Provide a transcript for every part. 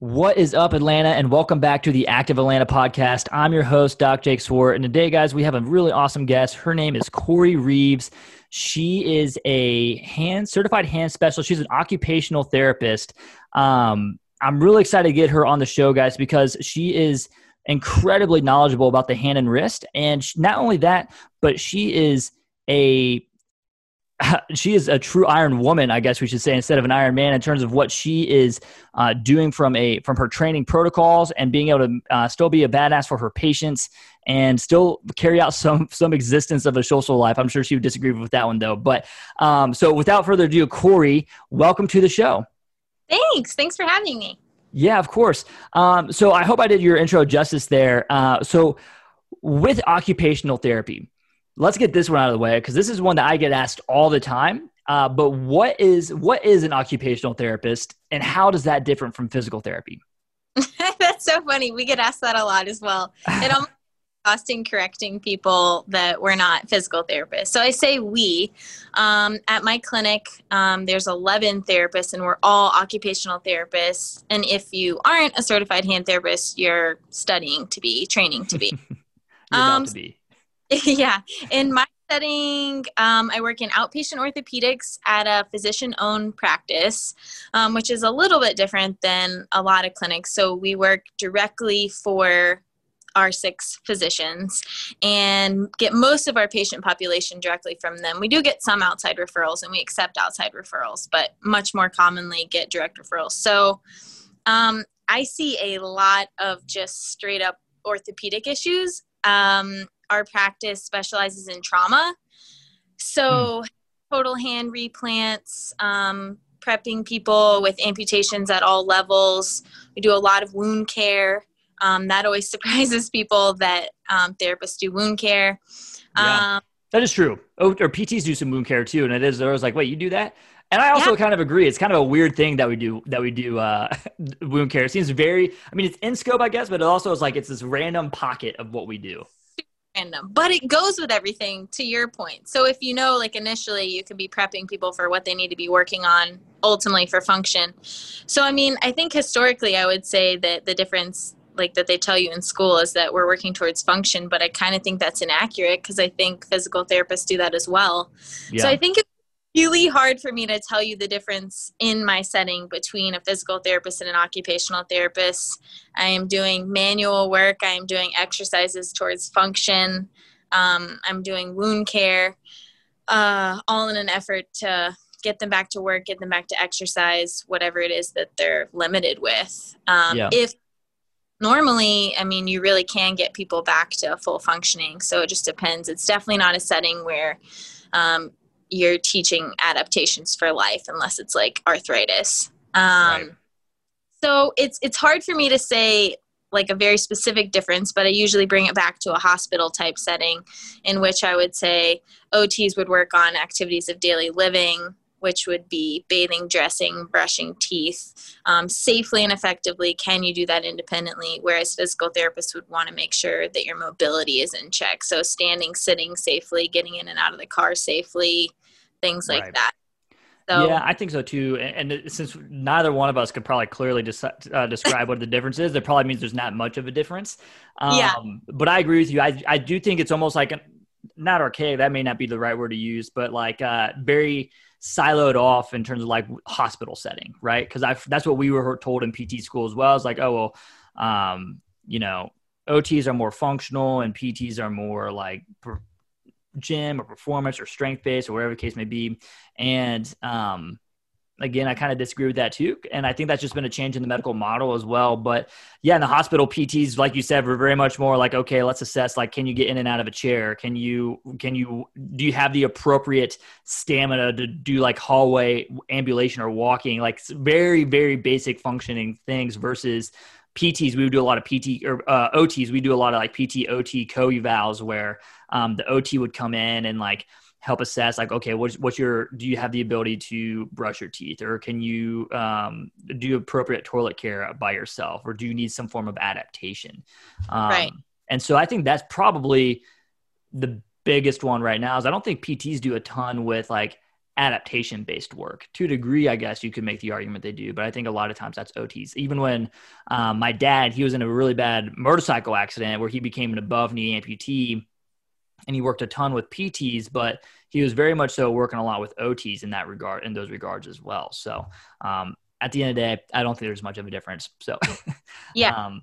What is up, Atlanta, and welcome back to the Active Atlanta podcast. I'm your host, Doc Jake Swart, and today, guys, we have a really awesome guest. Her name is Corey Reeves. She is a hand certified hand specialist. She's an occupational therapist. Um, I'm really excited to get her on the show, guys, because she is incredibly knowledgeable about the hand and wrist, and not only that, but she is a she is a true Iron Woman, I guess we should say, instead of an Iron Man, in terms of what she is uh, doing from a from her training protocols and being able to uh, still be a badass for her patients and still carry out some some existence of a social life. I'm sure she would disagree with that one though. But um, so, without further ado, Corey, welcome to the show. Thanks. Thanks for having me. Yeah, of course. Um, so I hope I did your intro justice there. Uh, so with occupational therapy let's get this one out of the way because this is one that I get asked all the time. Uh, but what is what is an occupational therapist, and how does that differ from physical therapy? That's so funny. We get asked that a lot as well. It almost costing correcting people that we're not physical therapists. So I say we. Um, at my clinic, um, there's 11 therapists, and we're all occupational therapists. And if you aren't a certified hand therapist, you're studying to be, training to be. um, to be. yeah. In my setting, um, I work in outpatient orthopedics at a physician owned practice, um, which is a little bit different than a lot of clinics. So we work directly for our six physicians and get most of our patient population directly from them. We do get some outside referrals and we accept outside referrals, but much more commonly get direct referrals. So um, I see a lot of just straight up orthopedic issues. Um, our practice specializes in trauma. So, hmm. total hand replants, um, prepping people with amputations at all levels. We do a lot of wound care. Um, that always surprises people that um, therapists do wound care. Yeah, um, that is true. Oh, or PTs do some wound care too, and it is. I was like, wait, you do that? And I also yeah. kind of agree. It's kind of a weird thing that we do that we do uh, wound care. It seems very. I mean, it's in scope, I guess, but it also is like it's this random pocket of what we do random um, but it goes with everything to your point. So if you know like initially you can be prepping people for what they need to be working on ultimately for function. So i mean i think historically i would say that the difference like that they tell you in school is that we're working towards function but i kind of think that's inaccurate because i think physical therapists do that as well. Yeah. so i think it's really hard for me to tell you the difference in my setting between a physical therapist and an occupational therapist. I am doing manual work, I am doing exercises towards function, um, I'm doing wound care, uh, all in an effort to get them back to work, get them back to exercise, whatever it is that they're limited with. Um, yeah. If normally, I mean, you really can get people back to full functioning. So it just depends. It's definitely not a setting where um, you're teaching adaptations for life unless it's like arthritis. Um, right. So it's it's hard for me to say like a very specific difference, but I usually bring it back to a hospital type setting in which I would say OTs would work on activities of daily living, which would be bathing, dressing, brushing teeth um, safely and effectively. Can you do that independently? Whereas physical therapists would want to make sure that your mobility is in check. So, standing, sitting safely, getting in and out of the car safely, things like right. that. So, yeah, I think so too. And, and, since neither one of us could probably clearly des- uh, describe what the difference is, that probably means there's not much of a difference. Um, yeah. But I agree with you. I, I do think it's almost like an, not archaic. That may not be the right word to use, but like uh, very siloed off in terms of like hospital setting, right? Because I that's what we were told in PT school as well. It's like, oh well, um, you know, OTs are more functional and PTs are more like per- gym or performance or strength based or whatever the case may be. And um, again, I kind of disagree with that too. And I think that's just been a change in the medical model as well. But yeah, in the hospital, PTs, like you said, were very much more like, okay, let's assess, like, can you get in and out of a chair? Can you, can you, do you have the appropriate stamina to do like hallway ambulation or walking? Like very, very basic functioning things versus PTs. We would do a lot of PT or uh, OTs. We do a lot of like PT, OT, co evals where um, the OT would come in and like, help assess like okay what's what's your do you have the ability to brush your teeth? Or can you um, do appropriate toilet care by yourself? Or do you need some form of adaptation? Um, right. and so i think that's probably the biggest one right now is i don't think pts do a ton with like adaptation based work. To a degree i guess you could make the argument they do but i think a lot of times that's ots even when um, my dad he was in a really bad motorcycle accident where he became an above knee amputee and he worked a ton with PTs, but he was very much so working a lot with OTs in that regard, in those regards as well. So, um, at the end of the day, I don't think there's much of a difference. So, yeah. Um,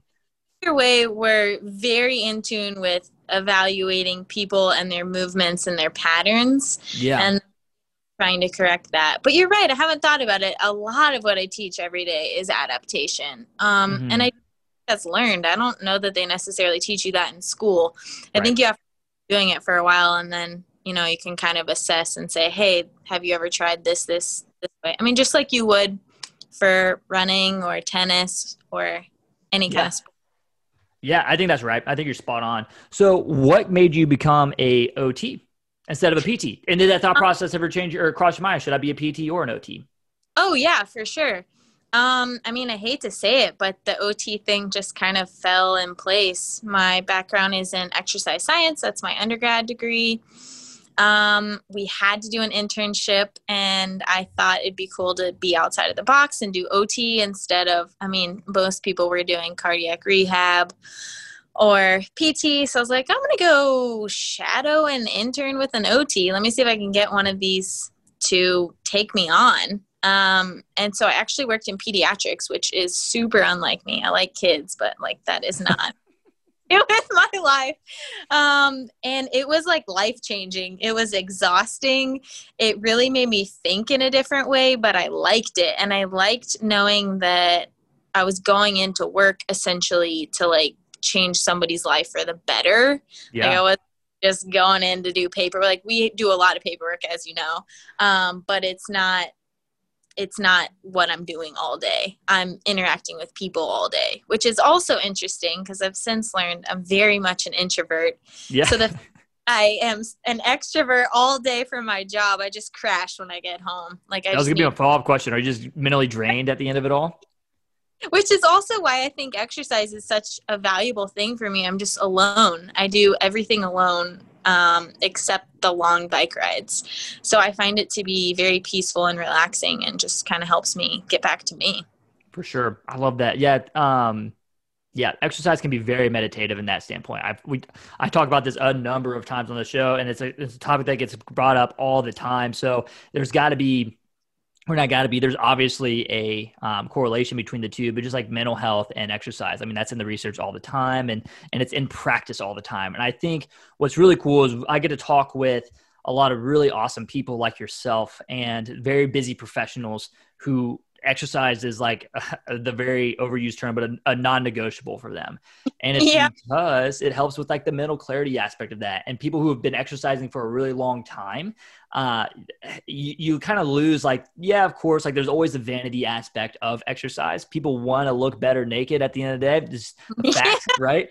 Either way, we're very in tune with evaluating people and their movements and their patterns. Yeah. And trying to correct that. But you're right. I haven't thought about it. A lot of what I teach every day is adaptation. Um, mm-hmm. And I that's learned. I don't know that they necessarily teach you that in school. I right. think you have doing it for a while and then you know you can kind of assess and say hey have you ever tried this this this way? I mean just like you would for running or tennis or any kind yeah. of sport. Yeah i think that's right. I think you're spot on. So what made you become a ot instead of a pt and did that thought um, process ever change or cross your mind? Should i be a pt or an ot oh yeah for sure um, I mean, I hate to say it, but the OT thing just kind of fell in place. My background is in exercise science. That's my undergrad degree. Um, we had to do an internship, and I thought it'd be cool to be outside of the box and do OT instead of, I mean, most people were doing cardiac rehab or PT. So I was like, I'm going to go shadow and intern with an OT. Let me see if I can get one of these to take me on. Um, and so I actually worked in pediatrics, which is super unlike me. I like kids, but like that is not it was my life. Um, and it was like life changing. It was exhausting. It really made me think in a different way, but I liked it. And I liked knowing that I was going into work essentially to like change somebody's life for the better. Yeah. Like I was just going in to do paper. Like we do a lot of paperwork, as you know, um, but it's not it's not what I'm doing all day. I'm interacting with people all day, which is also interesting because I've since learned I'm very much an introvert. Yeah. So that I am an extrovert all day for my job. I just crash when I get home. Like I that was gonna be a follow up question. Are you just mentally drained at the end of it all? Which is also why I think exercise is such a valuable thing for me. I'm just alone. I do everything alone um, except the long bike rides. So I find it to be very peaceful and relaxing and just kind of helps me get back to me. For sure. I love that. Yeah. Um, yeah, exercise can be very meditative in that standpoint. I've we I talk about this a number of times on the show, and it's a it's a topic that gets brought up all the time. So there's got to be we're not got to be. There's obviously a um, correlation between the two, but just like mental health and exercise, I mean, that's in the research all the time, and and it's in practice all the time. And I think what's really cool is I get to talk with a lot of really awesome people like yourself and very busy professionals who exercise is like the very overused term, but a, a, non-negotiable for them. And it's yeah. because it helps with like the mental clarity aspect of that. And people who have been exercising for a really long time, uh, you, you kind of lose like, yeah, of course, like there's always the vanity aspect of exercise. People want to look better naked at the end of the day, just fact, right?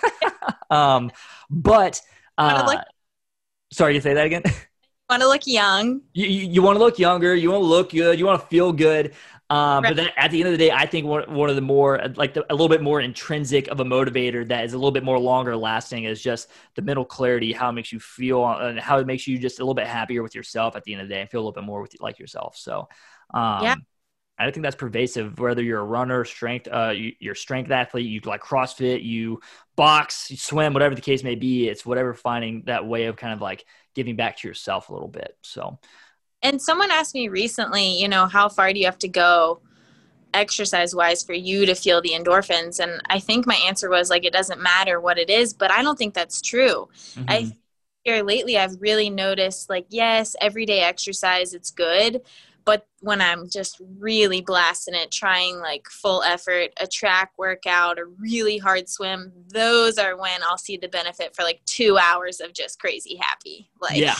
um, but, uh, sorry, you say that again? Want to look young. You, you, you want to look younger. You want to look good. You want to feel good. Um, right. But then at the end of the day, I think one, one of the more like the, a little bit more intrinsic of a motivator that is a little bit more longer lasting is just the mental clarity, how it makes you feel, and how it makes you just a little bit happier with yourself at the end of the day and feel a little bit more with like yourself. So, um, yeah. I don't think that's pervasive. Whether you're a runner, strength, uh, you, you're a strength athlete, you like CrossFit, you box, you swim, whatever the case may be. It's whatever finding that way of kind of like giving back to yourself a little bit. So, and someone asked me recently, you know, how far do you have to go exercise wise for you to feel the endorphins and i think my answer was like it doesn't matter what it is but i don't think that's true mm-hmm. i here lately i've really noticed like yes everyday exercise it's good but when i'm just really blasting it trying like full effort a track workout a really hard swim those are when i'll see the benefit for like two hours of just crazy happy. Like yeah.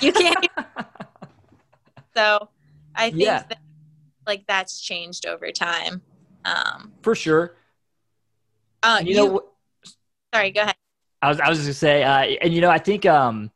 you can't so i think yeah. that like that's changed over time. Um for sure. uh you, you know sorry go ahead. I was i was just gonna say uh and you know i think um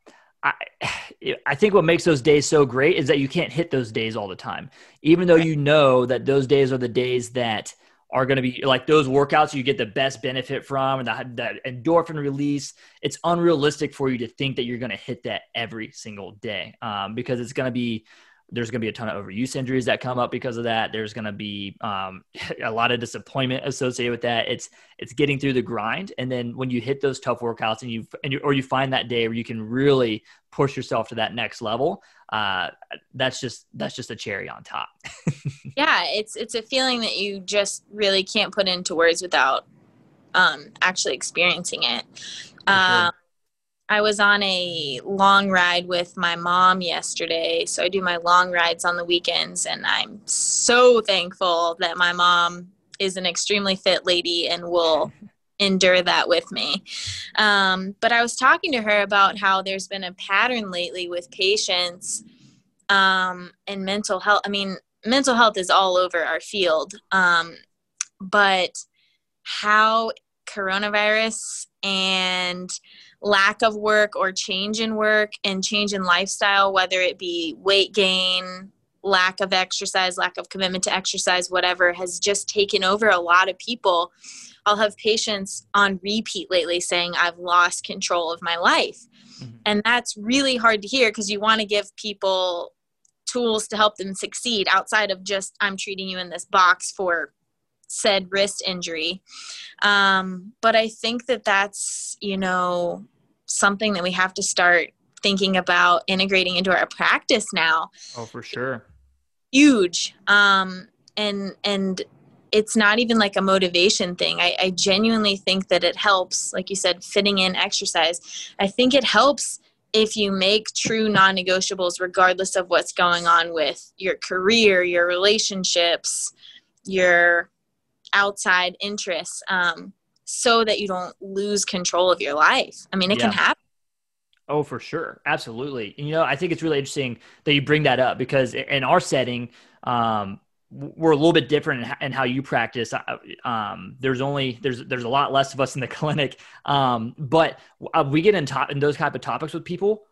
I, I think what makes those days so great is that you can't hit those days all the time. Even though you know that those days are the days that are going to be like those workouts you get the best benefit from and that, that endorphin release. It's unrealistic for you to think that you're going to hit that every single day um, because it's going to be there's going to be a ton of overuse injuries that come up because of that. There's going to be um, a lot of disappointment associated with that. It's it's getting through the grind, and then when you hit those tough workouts and you and you, or you find that day where you can really push yourself to that next level, uh, that's just that's just a cherry on top. yeah, it's it's a feeling that you just really can't put into words without um, actually experiencing it. Um, I was on a long ride with my mom yesterday. So I do my long rides on the weekends, and I'm so thankful that my mom is an extremely fit lady and will endure that with me. Um, but I was talking to her about how there's been a pattern lately with patients um, and mental health. I mean, mental health is all over our field, um, but how coronavirus and lack of work or change in work and change in lifestyle, whether it be weight gain, lack of exercise, lack of commitment to exercise, whatever, has just taken over a lot of people. I'll have patients on repeat lately saying, I've lost control of my life. Mm-hmm. And that's really hard to hear because you want to give people tools to help them succeed outside of just, I'm treating you in this box for said wrist injury. Um, but I think that that's, you know, something that we have to start thinking about integrating into our practice now. Oh, for sure. Huge. Um, and, and, it's not even like a motivation thing. I, I genuinely think that it helps, like you said, fitting in exercise. I think it helps if you make true non negotiables, regardless of what's going on with your career, your relationships, your outside interests um, so that you don't lose control of your life. I mean, it yeah. can happen. Oh, for sure. Absolutely. And, you know, I think it's really interesting that you bring that up because in our setting, um, we're a little bit different in, how you practice. Um, there's only there's there's a lot less of us in the clinic, um, but uh, we get in, to- in those type of topics with people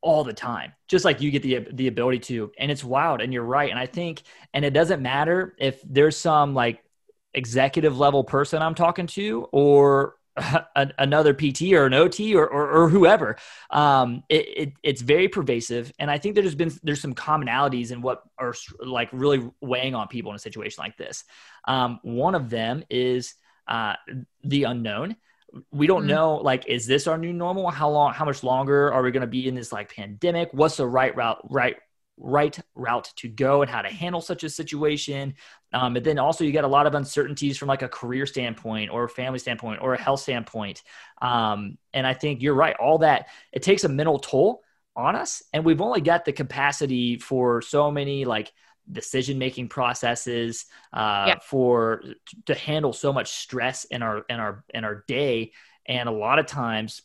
all the time, just like you get the the ability to, and it's wild. And you're right. And I think, and it doesn't matter if there's some like executive level person I'm talking to or a, another PT or an OT or, or, or whoever. Um, it, it, it's very pervasive. And I think there's been, there's some commonalities in what are like really weighing on people in a situation like this. Um, one of them is uh, the unknown. We don't mm-hmm. know, like, is this our new normal? How long, how much longer are we going to be in this like pandemic? What's the right route, right right route to go and how to handle such a situation. Um, but then also you get a lot of uncertainties from like a career standpoint or a family standpoint or a health standpoint. Um, and I think you're right. All that it takes a mental toll on us, and we've only got the capacity for so many like decision making processes uh, yeah. for to handle so much stress in our in our in our day. And a lot of times,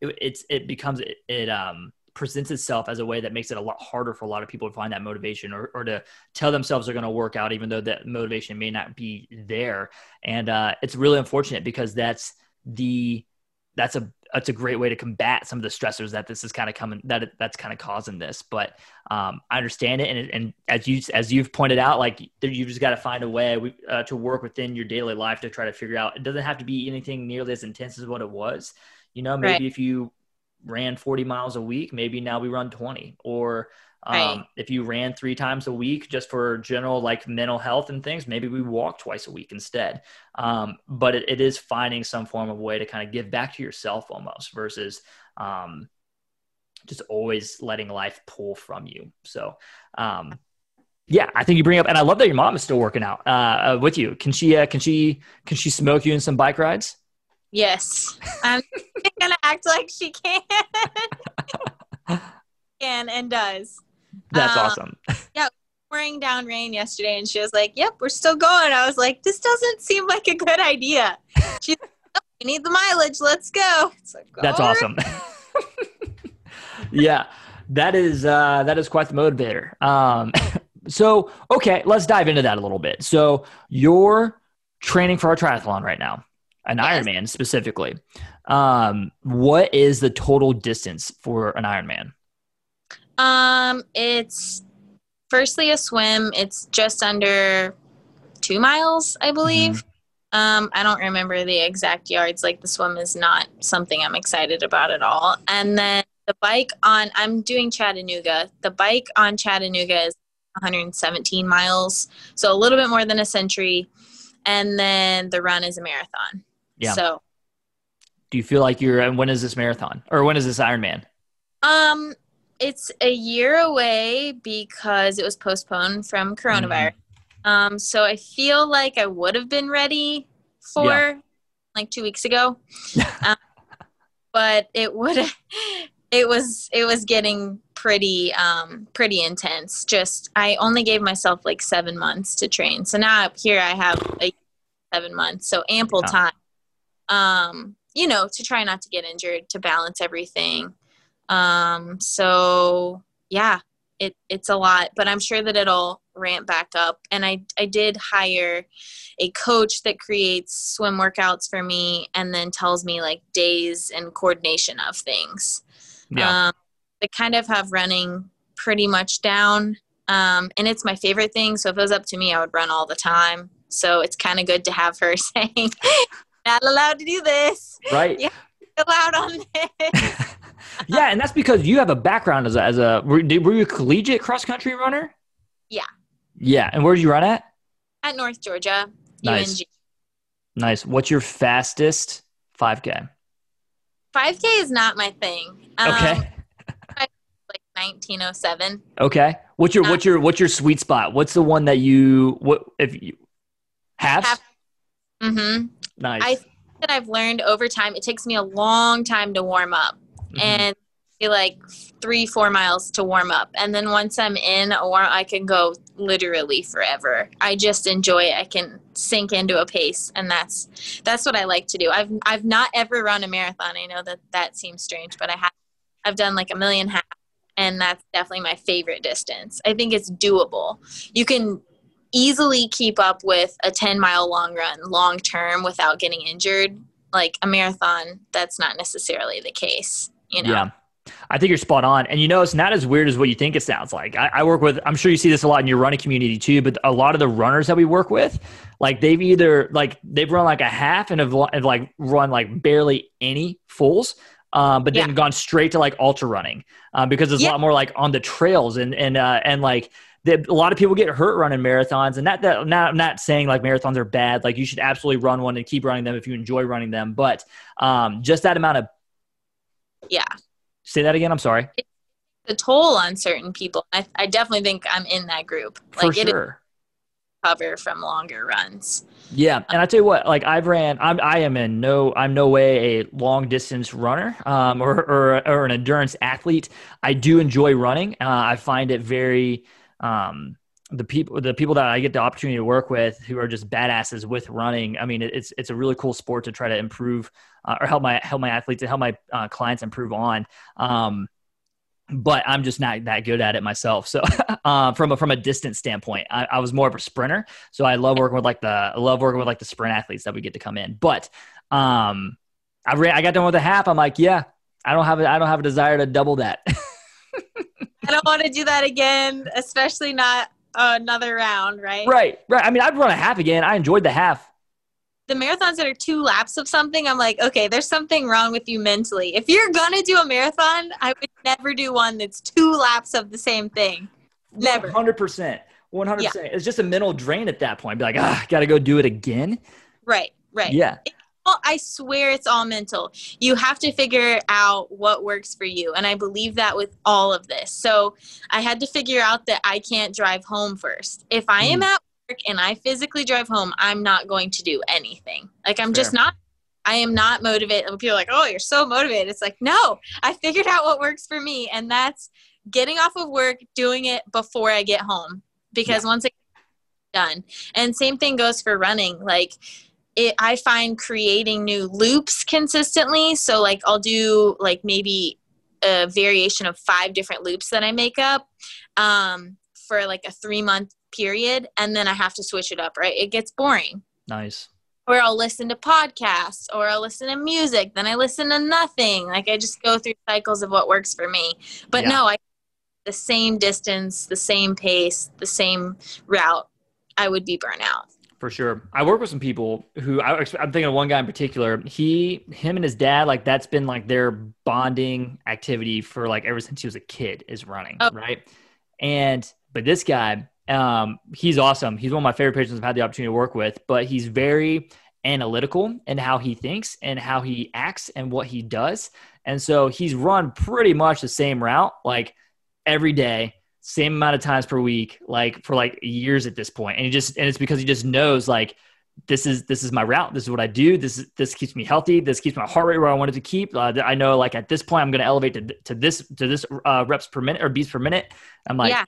it, it's it becomes it, it um presents itself as a way that makes it a lot harder for a lot of people to find that motivation or, or to tell themselves they're going to work out even though that motivation may not be there. And uh, it's really unfortunate because that's the that's a that's a great way to combat some of the stressors that this is kind of coming that that's kind of causing this. But um, i understand it and, and as you as you've pointed out like you've just got to find a way uh, to work within your daily life to try to figure out it doesn't have to be anything nearly as intense as what it was. You know maybe right. if you ran 40 miles a week, maybe now we run 20. Or um, right. if you ran three times a week just for general like mental health and things, maybe we walk twice a week instead. Um, but it, it is finding some form of way to kind of give back to yourself almost versus um, just always letting life pull from you. So, um, Yeah, I think you bring up, and I love that your mom is still working out uh, uh, with you. Can she? Uh, can she? Can she smoke you in some bike rides? Yes, I'm gonna act like she can. can and does. That's Um, awesome. Yeah, pouring down rain yesterday, and she was like, "Yep, we're still going." I was like, "This doesn't seem like a good idea." She's like, "Oh, "We need the mileage. Let's go." Like, That's awesome. yeah, that is uh, that is quite the motivator. Um, so okay, let's dive into that a little bit. So you're training for a triathlon right now, an Yes. Ironman specifically. Um, what is the total distance for an Ironman? Um, it's firstly a swim. It's just under two miles, I believe. Um, I don't remember the exact yards. Like the swim is not something I'm excited about at all. And then the bike on, I'm doing Chattanooga. The bike on Chattanooga is 117 miles, so a little bit more than a century. And then the run is a marathon. Yeah. So, Do you feel like you're? And when is this marathon, or when is this Ironman? um, it's a year away because it was postponed from coronavirus. Um, so I feel like I would have been ready for Yeah. like two weeks ago, um, but it would it was it was getting pretty um pretty intense. Just I only gave myself like seven months to train, so now up here I have a seven months, so ample Yeah. time. Um, you know, to try not to get injured, to balance everything. Um, so yeah, it it's a lot, but I'm sure that it'll ramp back up. And I I did hire a coach that creates swim workouts for me and then tells me like days and coordination of things. Yeah. Um, they kind of have running pretty much down. Um, and it's my favorite thing. So if it was up to me, I would run all the time. So it's kind of good to have her saying, not allowed to do this, right. yeah. allowed on this. yeah, and that's because you have a background as a, as a were, were you a collegiate cross country runner? Yeah. Yeah, and where did you run at? At North Georgia, Nice. UNG. Nice. What's your fastest 5K? 5K is not my thing. Um, Okay. Like 1907. Okay. What's your what's your what's your sweet spot? What's the one that you what if you halves? Half- Mm-hmm. Nice. I think that I've learned over time, it takes me a long time to warm up. Mhm. and like three four miles to warm up and then once i'm in a warm i can go literally forever i just enjoy it i can sink into a pace and that's that's what i like to do i've i've not ever run a marathon i know that that seems strange but i have i've done like a million half and that's definitely my favorite distance i think it's doable you can easily keep up with a 10 mile long run long term without getting injured like a marathon that's not necessarily the case you know Yeah. I think you're spot on. And you know, it's not as weird as what you think it sounds like. I, I work with, I'm sure you see this a lot in your running community too, but a lot of the runners that we work with, like they've either, like, they've run like a half and have, have like run like barely any fulls. Um, but then Yeah. gone straight to like ultra running um, because it's a lot more like on the trails and and uh, and like the, a lot of people get hurt running marathons and not that not not saying like marathons are bad like you should absolutely run one and keep running them if you enjoy running them but um, just that amount of yeah. Say that again I'm sorry. The toll on certain people i, I definitely think i'm in that group. For like it is sure. cover from longer runs. Yeah, and I tell you what, like I've ran, I'm I am in no, I'm no way a long distance runner, um, or or or an endurance athlete. I do enjoy running. Uh, I find it very, um, the people the people that I get the opportunity to work with who are just badasses with running. I mean, it's it's a really cool sport to try to improve uh, or help my help my athletes and help my uh, clients improve on. Um, but I'm just not that good at it myself. So, uh, from a, from a distance standpoint, I, I was more of a sprinter. So I love working with like the I love working with like the sprint athletes that we get to come in. But um, I ran, I got done with a half. I'm like, yeah, I don't have a, I don't have a desire to double that. i don't want to do that again especially not another round right right, right. I mean, I'd run a half again. I enjoyed the half. the marathons that are two laps of something i'm like okay there's something wrong with you mentally if you're gonna do a marathon i would never do one that's two laps of the same thing never Hundred percent. One hundred percent. It's just a mental drain at that point. Be like, ah, got to go do it again. right right Yeah. I swear it's all mental. You have to figure out what works for you. And I believe that with all of this. So I had to figure out that I can't drive home first. If I am Mm. at work and I physically drive home, I'm not going to do anything. Like I'm just not. I am not motivated. People are like, oh, you're so motivated. It's like, no, I figured out what works for me. And that's getting off of work, doing it before I get home. Because once it's done. And same thing goes for running. Like it I find creating new loops consistently. So like I'll do like maybe a variation of five different loops that I make up um, for like a three month period, and then I have to switch it up. Right? It gets boring. Nice. Or I'll listen to podcasts, or I'll listen to music. Then I listen to nothing. Like I just go through cycles of what works for me. But Yeah. no, I the same distance, the same pace, the same route. I would be burnt out. For sure. I work with some people who I, I'm thinking of one guy in particular. He, him and his dad, like that's been like their bonding activity for like ever since he was a kid is running. Oh. Right. And, but this guy, um, he's awesome. He's one of my favorite patients I've had the opportunity to work with, but he's very analytical in how he thinks and how he acts and what he does. And so he's run pretty much the same route, like every day, same amount of times per week, like for like years at this point. And he just and it's because he just knows like this is this is my route. This is what I do. This is this keeps me healthy. This keeps my heart rate where I want it to keep. Uh, I know like at this point I'm going to elevate to, to this to this uh, reps per minute or beats per minute. I'm like, yeah,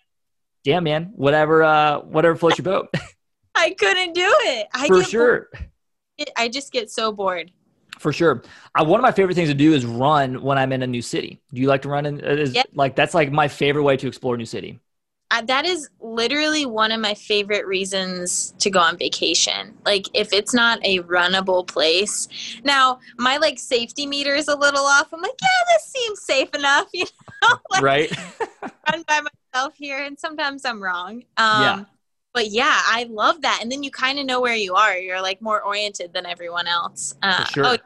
damn man, whatever uh whatever floats your boat I couldn't do it. I for sure. bored. I just get so bored. For sure. Uh, one of my favorite things to do is run when I'm in a new city. Do you like to run in? Is, Yeah. Like that's like my favorite way to explore a new city. Uh, that is literally one of my favorite reasons to go on vacation. Like if it's not a runnable place. Now, my like safety meter is a little off. I'm like, yeah, this seems safe enough, you know. like, Right. run by myself here and sometimes I'm wrong. Um Yeah. But yeah, I love that. And then you kind of know where you are. You're like more oriented than everyone else. Uh, sure. Oh,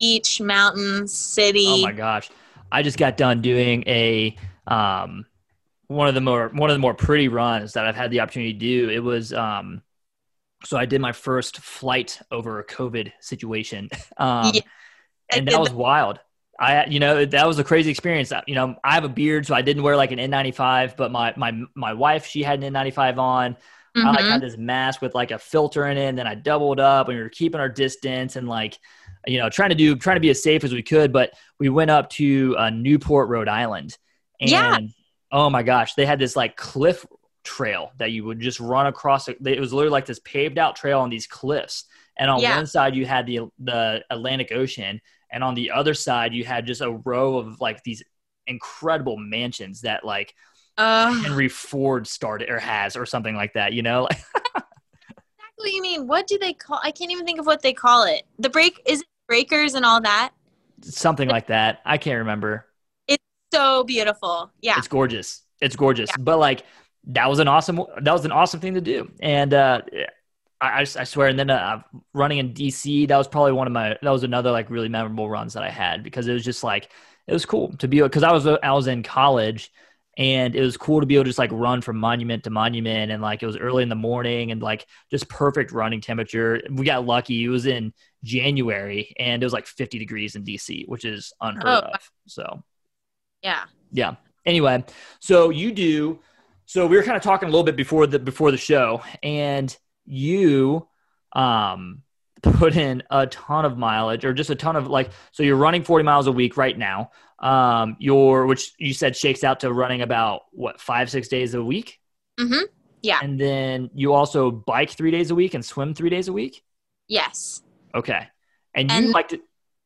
beach, mountains, city. Oh my gosh. I just got done doing a um one of the more one of the more pretty runs that I've had the opportunity to do. It was um so I did my first flight over a COVID situation. Um Yeah, and that was wild. I you know, that was a crazy experience. You know, I have a beard so I didn't wear like an N95, but my my my wife, she had an N95 on. I like had this mask with like a filter in it, and then I doubled up and we were keeping our distance and like, you know, trying to do trying to be as safe as we could. But we went up to uh, Newport, Rhode Island, and Yeah. oh my gosh, they had this like cliff trail that you would just run across. It It was literally like this paved out trail on these cliffs, and on Yeah. one side you had the the Atlantic Ocean, and on the other side you had just a row of like these incredible mansions that like Ugh. Henry Ford started or has or something like that. You know, Exactly What you mean? What do they call? I can't even think of what they call it. The break is it breakers and all that. something like that. I can't remember. It's so beautiful. Yeah. It's gorgeous. It's gorgeous. But like that was an awesome that was an awesome thing to do. And uh I, I, I swear, and then uh, running in DC, that was probably one of my, that was another like really memorable runs that I had because it was just like, it was cool to be, because I was, I was in college and it was cool to be able to just like run from monument to monument. And like it was early in the morning and like just perfect running temperature. We got lucky. It was in January and it was like 50 degrees in DC, which is unheard Oh, of. So Yeah. yeah. Anyway, so you do. So we were kind of talking a little bit before the before the show, and you um put in a ton of mileage or just a ton of like so you're running 40 miles a week right now um your which you said shakes out to running about what five six days a week Mm-hmm. Yeah. and then you also bike three days a week and swim three days a week Yes. okay and you like to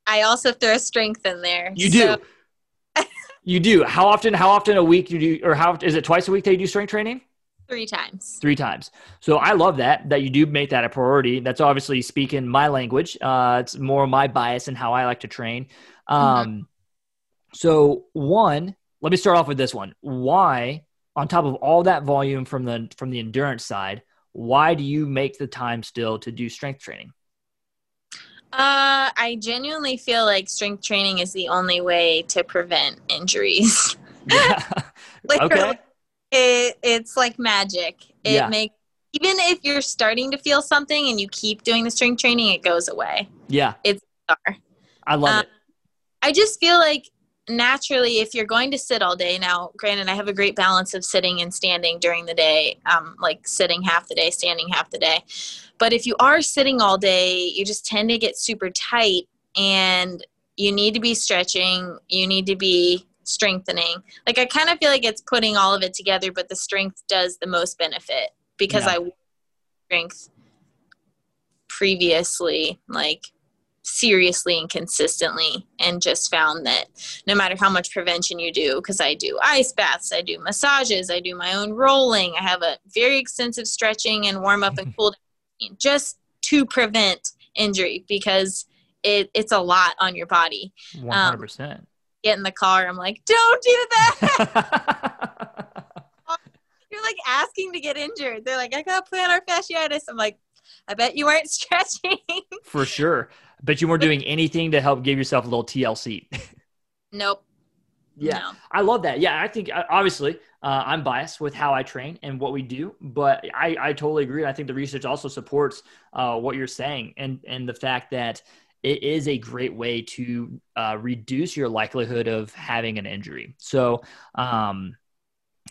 I also throw strength in there. you do you do how often how often a week do you do or how is it twice a week that you do strength training three times. three times. So I love that that you do make that a priority. That's obviously speaking my language. Uh, it's more my bias and how I like to train. Um, So one, let me start off with this one. Why, on top of all that volume from the from the endurance side, why do you make the time still to do strength training? Uh, I genuinely feel like strength training is the only way to prevent injuries. Yeah. Okay. It, it's like magic. It Yeah. makes even if you're starting to feel something and you keep doing the strength training, it goes away. Yeah. It's bizarre. I love Um, it. I just feel like naturally, if you're going to sit all day, now, granted, I have a great balance of sitting and standing during the day, um, like sitting half the day, standing half the day. But if you are sitting all day, you just tend to get super tight and you need to be stretching, you need to be strengthening. Like, I kind of feel like it's putting all of it together, but the strength does the most benefit because Yeah. I strength previously, like seriously and consistently and just found that no matter how much prevention you do because i do ice baths i do massages i do my own rolling i have a very extensive stretching and warm up and cool down just to prevent injury because it, it's a lot on your body One hundred percent. Get in the car i'm like don't do that you're like asking to get injured they're like i got plantar fasciitis i'm like i bet you weren't stretching For sure. But you weren't doing anything to help give yourself a little TLC. nope Yeah. no. I love that. Yeah, I think uh, obviously uh, I'm biased with how I train and what we do, but I, I totally agree. I think the research also supports uh, what you're saying and and the fact that it is a great way to uh, reduce your likelihood of having an injury. So, um,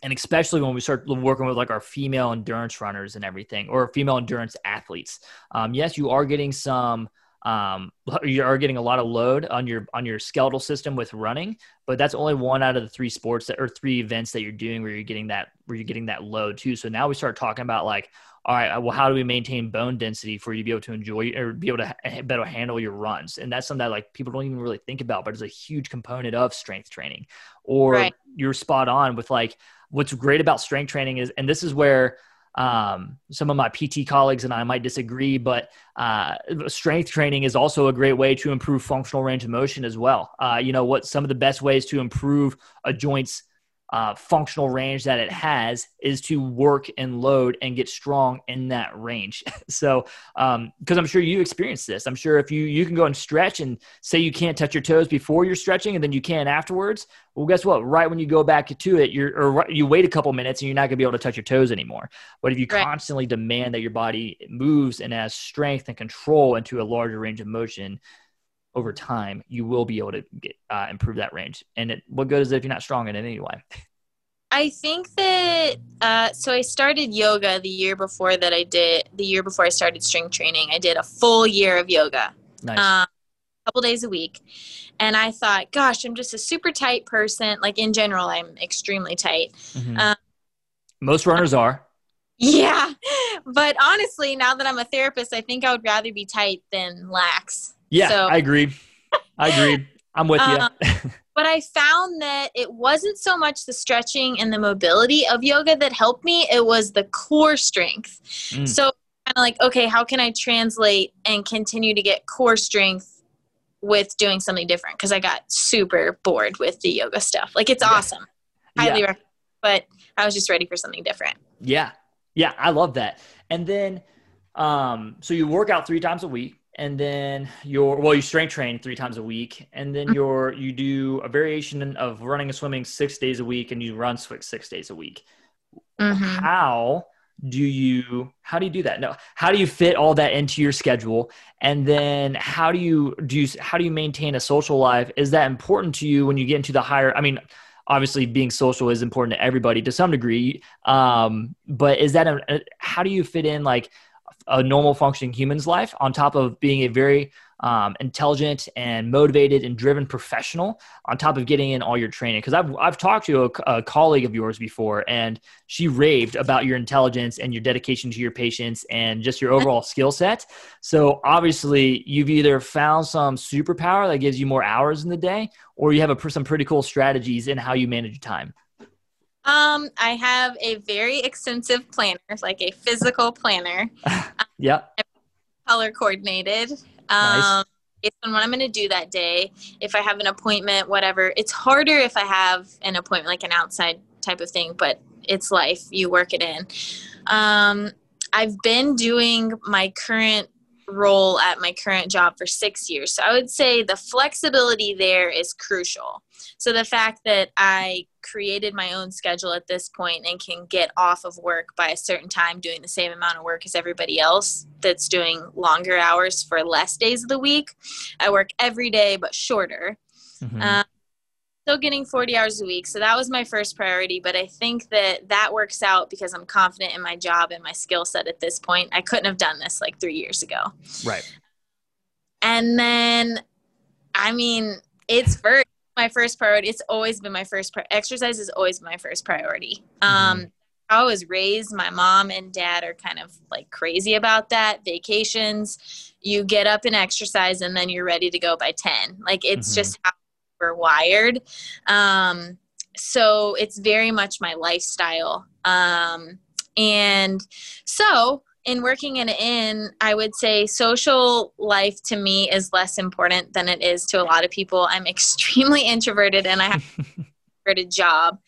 and especially when we start working with like our female endurance runners and everything, or female endurance athletes. Um, yes, you are getting some um, you are getting a lot of load on your on your skeletal system with running, but that's only one out of the three sports that or three events that you're doing where you're getting that where you're getting that load too. So now we start talking about like, all right, well, how do we maintain bone density for you to be able to enjoy or be able to better handle your runs? And that's something that like people don't even really think about, but it's a huge component of strength training. Or Right. you're spot on with like what's great about strength training is, and this is where um, some of my PT colleagues and I might disagree, but uh, strength training is also a great way to improve functional range of motion as well. Uh, you know, what some of the best ways to improve a joint's uh, functional range that it has is to work and load and get strong in that range. so, because I'm sure you experienced this, I'm sure if you you can go and stretch and say you can't touch your toes before you're stretching and then you can afterwards. Well, guess what? Right when you go back to it, you're or you wait a couple minutes and you're not gonna be able to touch your toes anymore. But if you Right. constantly demand that your body moves and has strength and control into a larger range of motion over time, you will be able to get, uh, improve that range. And it, what good is it if you're not strong in it anyway? I think that uh, so I started yoga the year before that I did the year before I started strength training. I did a full year of yoga, Nice. um, a couple days a week, and I thought, gosh, I'm just a super tight person. Like in general, I'm extremely tight. Mhm. uh, Most runners are. Yeah, but honestly, now that I'm a therapist, I think I would rather be tight than lax. Yeah, So- I agree. I agree. I'm with Um, you. but I found that it wasn't so much the stretching and the mobility of yoga that helped me, it was the core strength. Mm. So, kind of like, okay, how can I translate and continue to get core strength with doing something different? Because I got super bored with the yoga stuff. Like, it's Yeah. awesome. Highly Yeah. recommend, but I was just ready for something different. Yeah. Yeah, I love that. And then um so you work out 3 times a week and then your well you strength train 3 times a week and then your you do a variation of running and swimming 6 days a week and you run six 6 days a week. Mhm. How do you how do you do that? No. How do you fit all that into your schedule? And then how do you do you, how do you maintain a social life? Is that important to you when you get into the higher I mean obviously being social is important to everybody to some degree um, but is that a- how do you fit in like a normal functioning human's life on top of being a very um, intelligent and motivated and driven professional on top of getting in all your training. Because I've, I've talked to a, a colleague of yours before and she raved about your intelligence and your dedication to your patients and just your overall skill set. So obviously you've either found some superpower that gives you more hours in the day or you have a, some pretty cool strategies in how you manage your time Um, I have a very extensive planner, like a physical planner. yeah color coordinated. Nice. Um, based on what I'm going to do that day. If I have an appointment, whatever. It's harder if I have an appointment, like an outside type of thing, but it's life. You work it in. Um, I've been doing my current role at my current job for six years. So I would say the flexibility there is crucial. So the fact that I created my own schedule at this point and can get off of work by a certain time doing the same amount of work as everybody else that's doing longer hours for less days of the week. I work every day but shorter. Mm-hmm. Um, still getting 40 hours a week. So that was my first priority. But I think that that works out because I'm confident in my job and my skill set at this point. I couldn't have done this like three years ago. Right. And then, I mean, it's first my first priority. It's always been my first pri- exercise is always my first priority. Mm-hmm. Um, I was raised, my mom and dad are kind of like crazy about that. Vacations, you get up and exercise, and then you're ready to go by 10. Like it's mm-hmm. just how we're wired. Um, so it's very much my lifestyle. Um, and so in working in an inn, I would say social life to me is less important than it is to a lot of people. I'm extremely introverted and I have a job.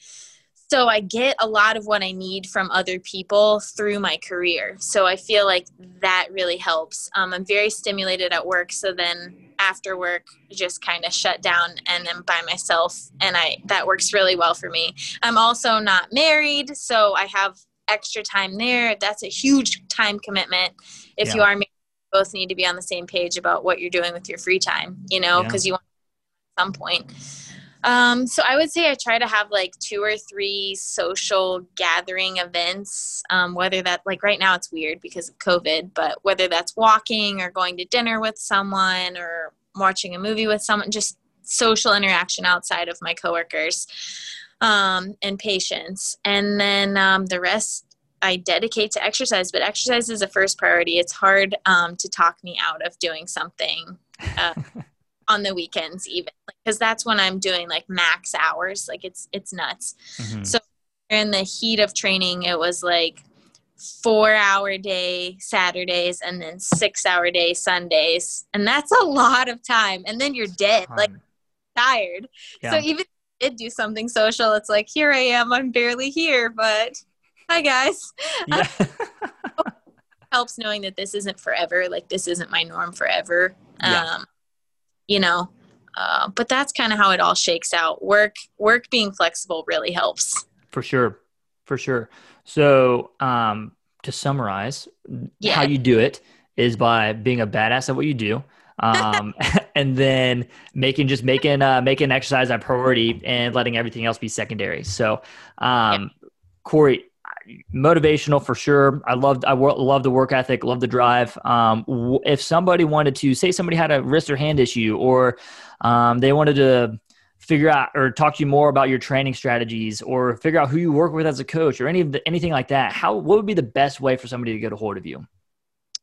So I get a lot of what I need from other people through my career. So I feel like that really helps. Um, I'm very stimulated at work. So then after work, just kind of shut down and I'm by myself. And I that works really well for me. I'm also not married. So I have extra time there. That's a huge time commitment. If yeah. you are married, you both need to be on the same page about what you're doing with your free time, you know, because yeah. you want at some point. Um, so I would say I try to have like two or three social gathering events, um, whether that like right now it's weird because of COVID, but whether that's walking or going to dinner with someone or watching a movie with someone, just social interaction outside of my coworkers um, and patients. And then um, the rest I dedicate to exercise, but exercise is a first priority. It's hard um, to talk me out of doing something uh, on the weekends, even because that's when I'm doing like max hours. Like it's it's nuts. Mm-hmm. So in the heat of training, it was like four hour day Saturdays and then six hour day Sundays, and that's a lot of time. And then you're dead, like tired. Yeah. So even did do something social, it's like, here I am, I'm barely here, but hi guys. Yeah. helps knowing that this isn't forever, like this isn't my norm forever. Yeah. Um, you know, uh, but that's kind of how it all shakes out. Work, work being flexible really helps. For sure, for sure. So, um, to summarize, yeah. how you do it is by being a badass at what you do um, and then making just making uh, making exercise a priority and letting everything else be secondary. So, um, yeah. Corey, motivational for sure. I loved I love the work ethic, love the drive. Um, if somebody wanted to say somebody had a wrist or hand issue, or um, they wanted to figure out or talk to you more about your training strategies or figure out who you work with as a coach or any of the, anything like that how what would be the best way for somebody to get a hold of you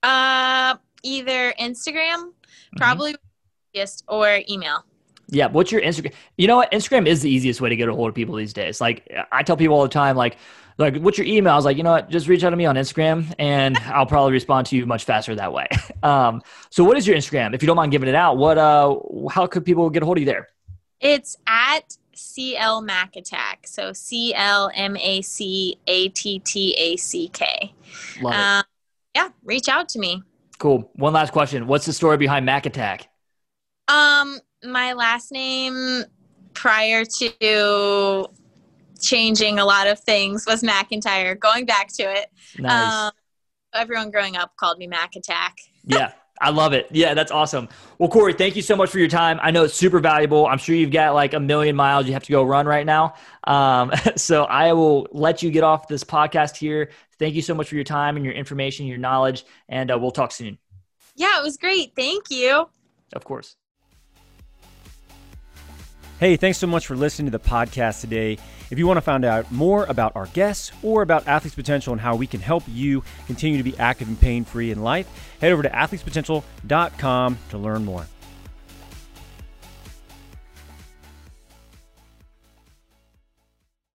uh either instagram Mm-hmm. Just or email. Yeah, what's your Instagram? You know what? Instagram is the easiest way to get a hold of people these days. Like I tell people all the time, like, like what's your email? I was like, you know what? Just reach out to me on Instagram, and I'll probably respond to you much faster that way. Um, so, what is your Instagram? If you don't mind giving it out, what? Uh, how could people get a hold of you there? It's at CL Mac Attack. So C L M A C A T T A C K. Love it. Um, yeah, reach out to me. Cool. One last question. What's the story behind Mac Attack? Um, my last name prior to changing a lot of things was McIntyre. Going back to it, nice. Um, everyone growing up called me Mac Attack. yeah, I love it. Yeah, that's awesome. Well, Corey, thank you so much for your time. I know it's super valuable. I'm sure you've got like a million miles you have to go run right now. Um, so I will let you get off this podcast here. Thank you so much for your time and your information, your knowledge, and uh, we'll talk soon. Yeah, it was great. Thank you. Of course. Hey, thanks so much for listening to the podcast today. If you want to find out more about our guests or about Athletes Potential and how we can help you continue to be active and pain free in life, head over to athletespotential.com to learn more.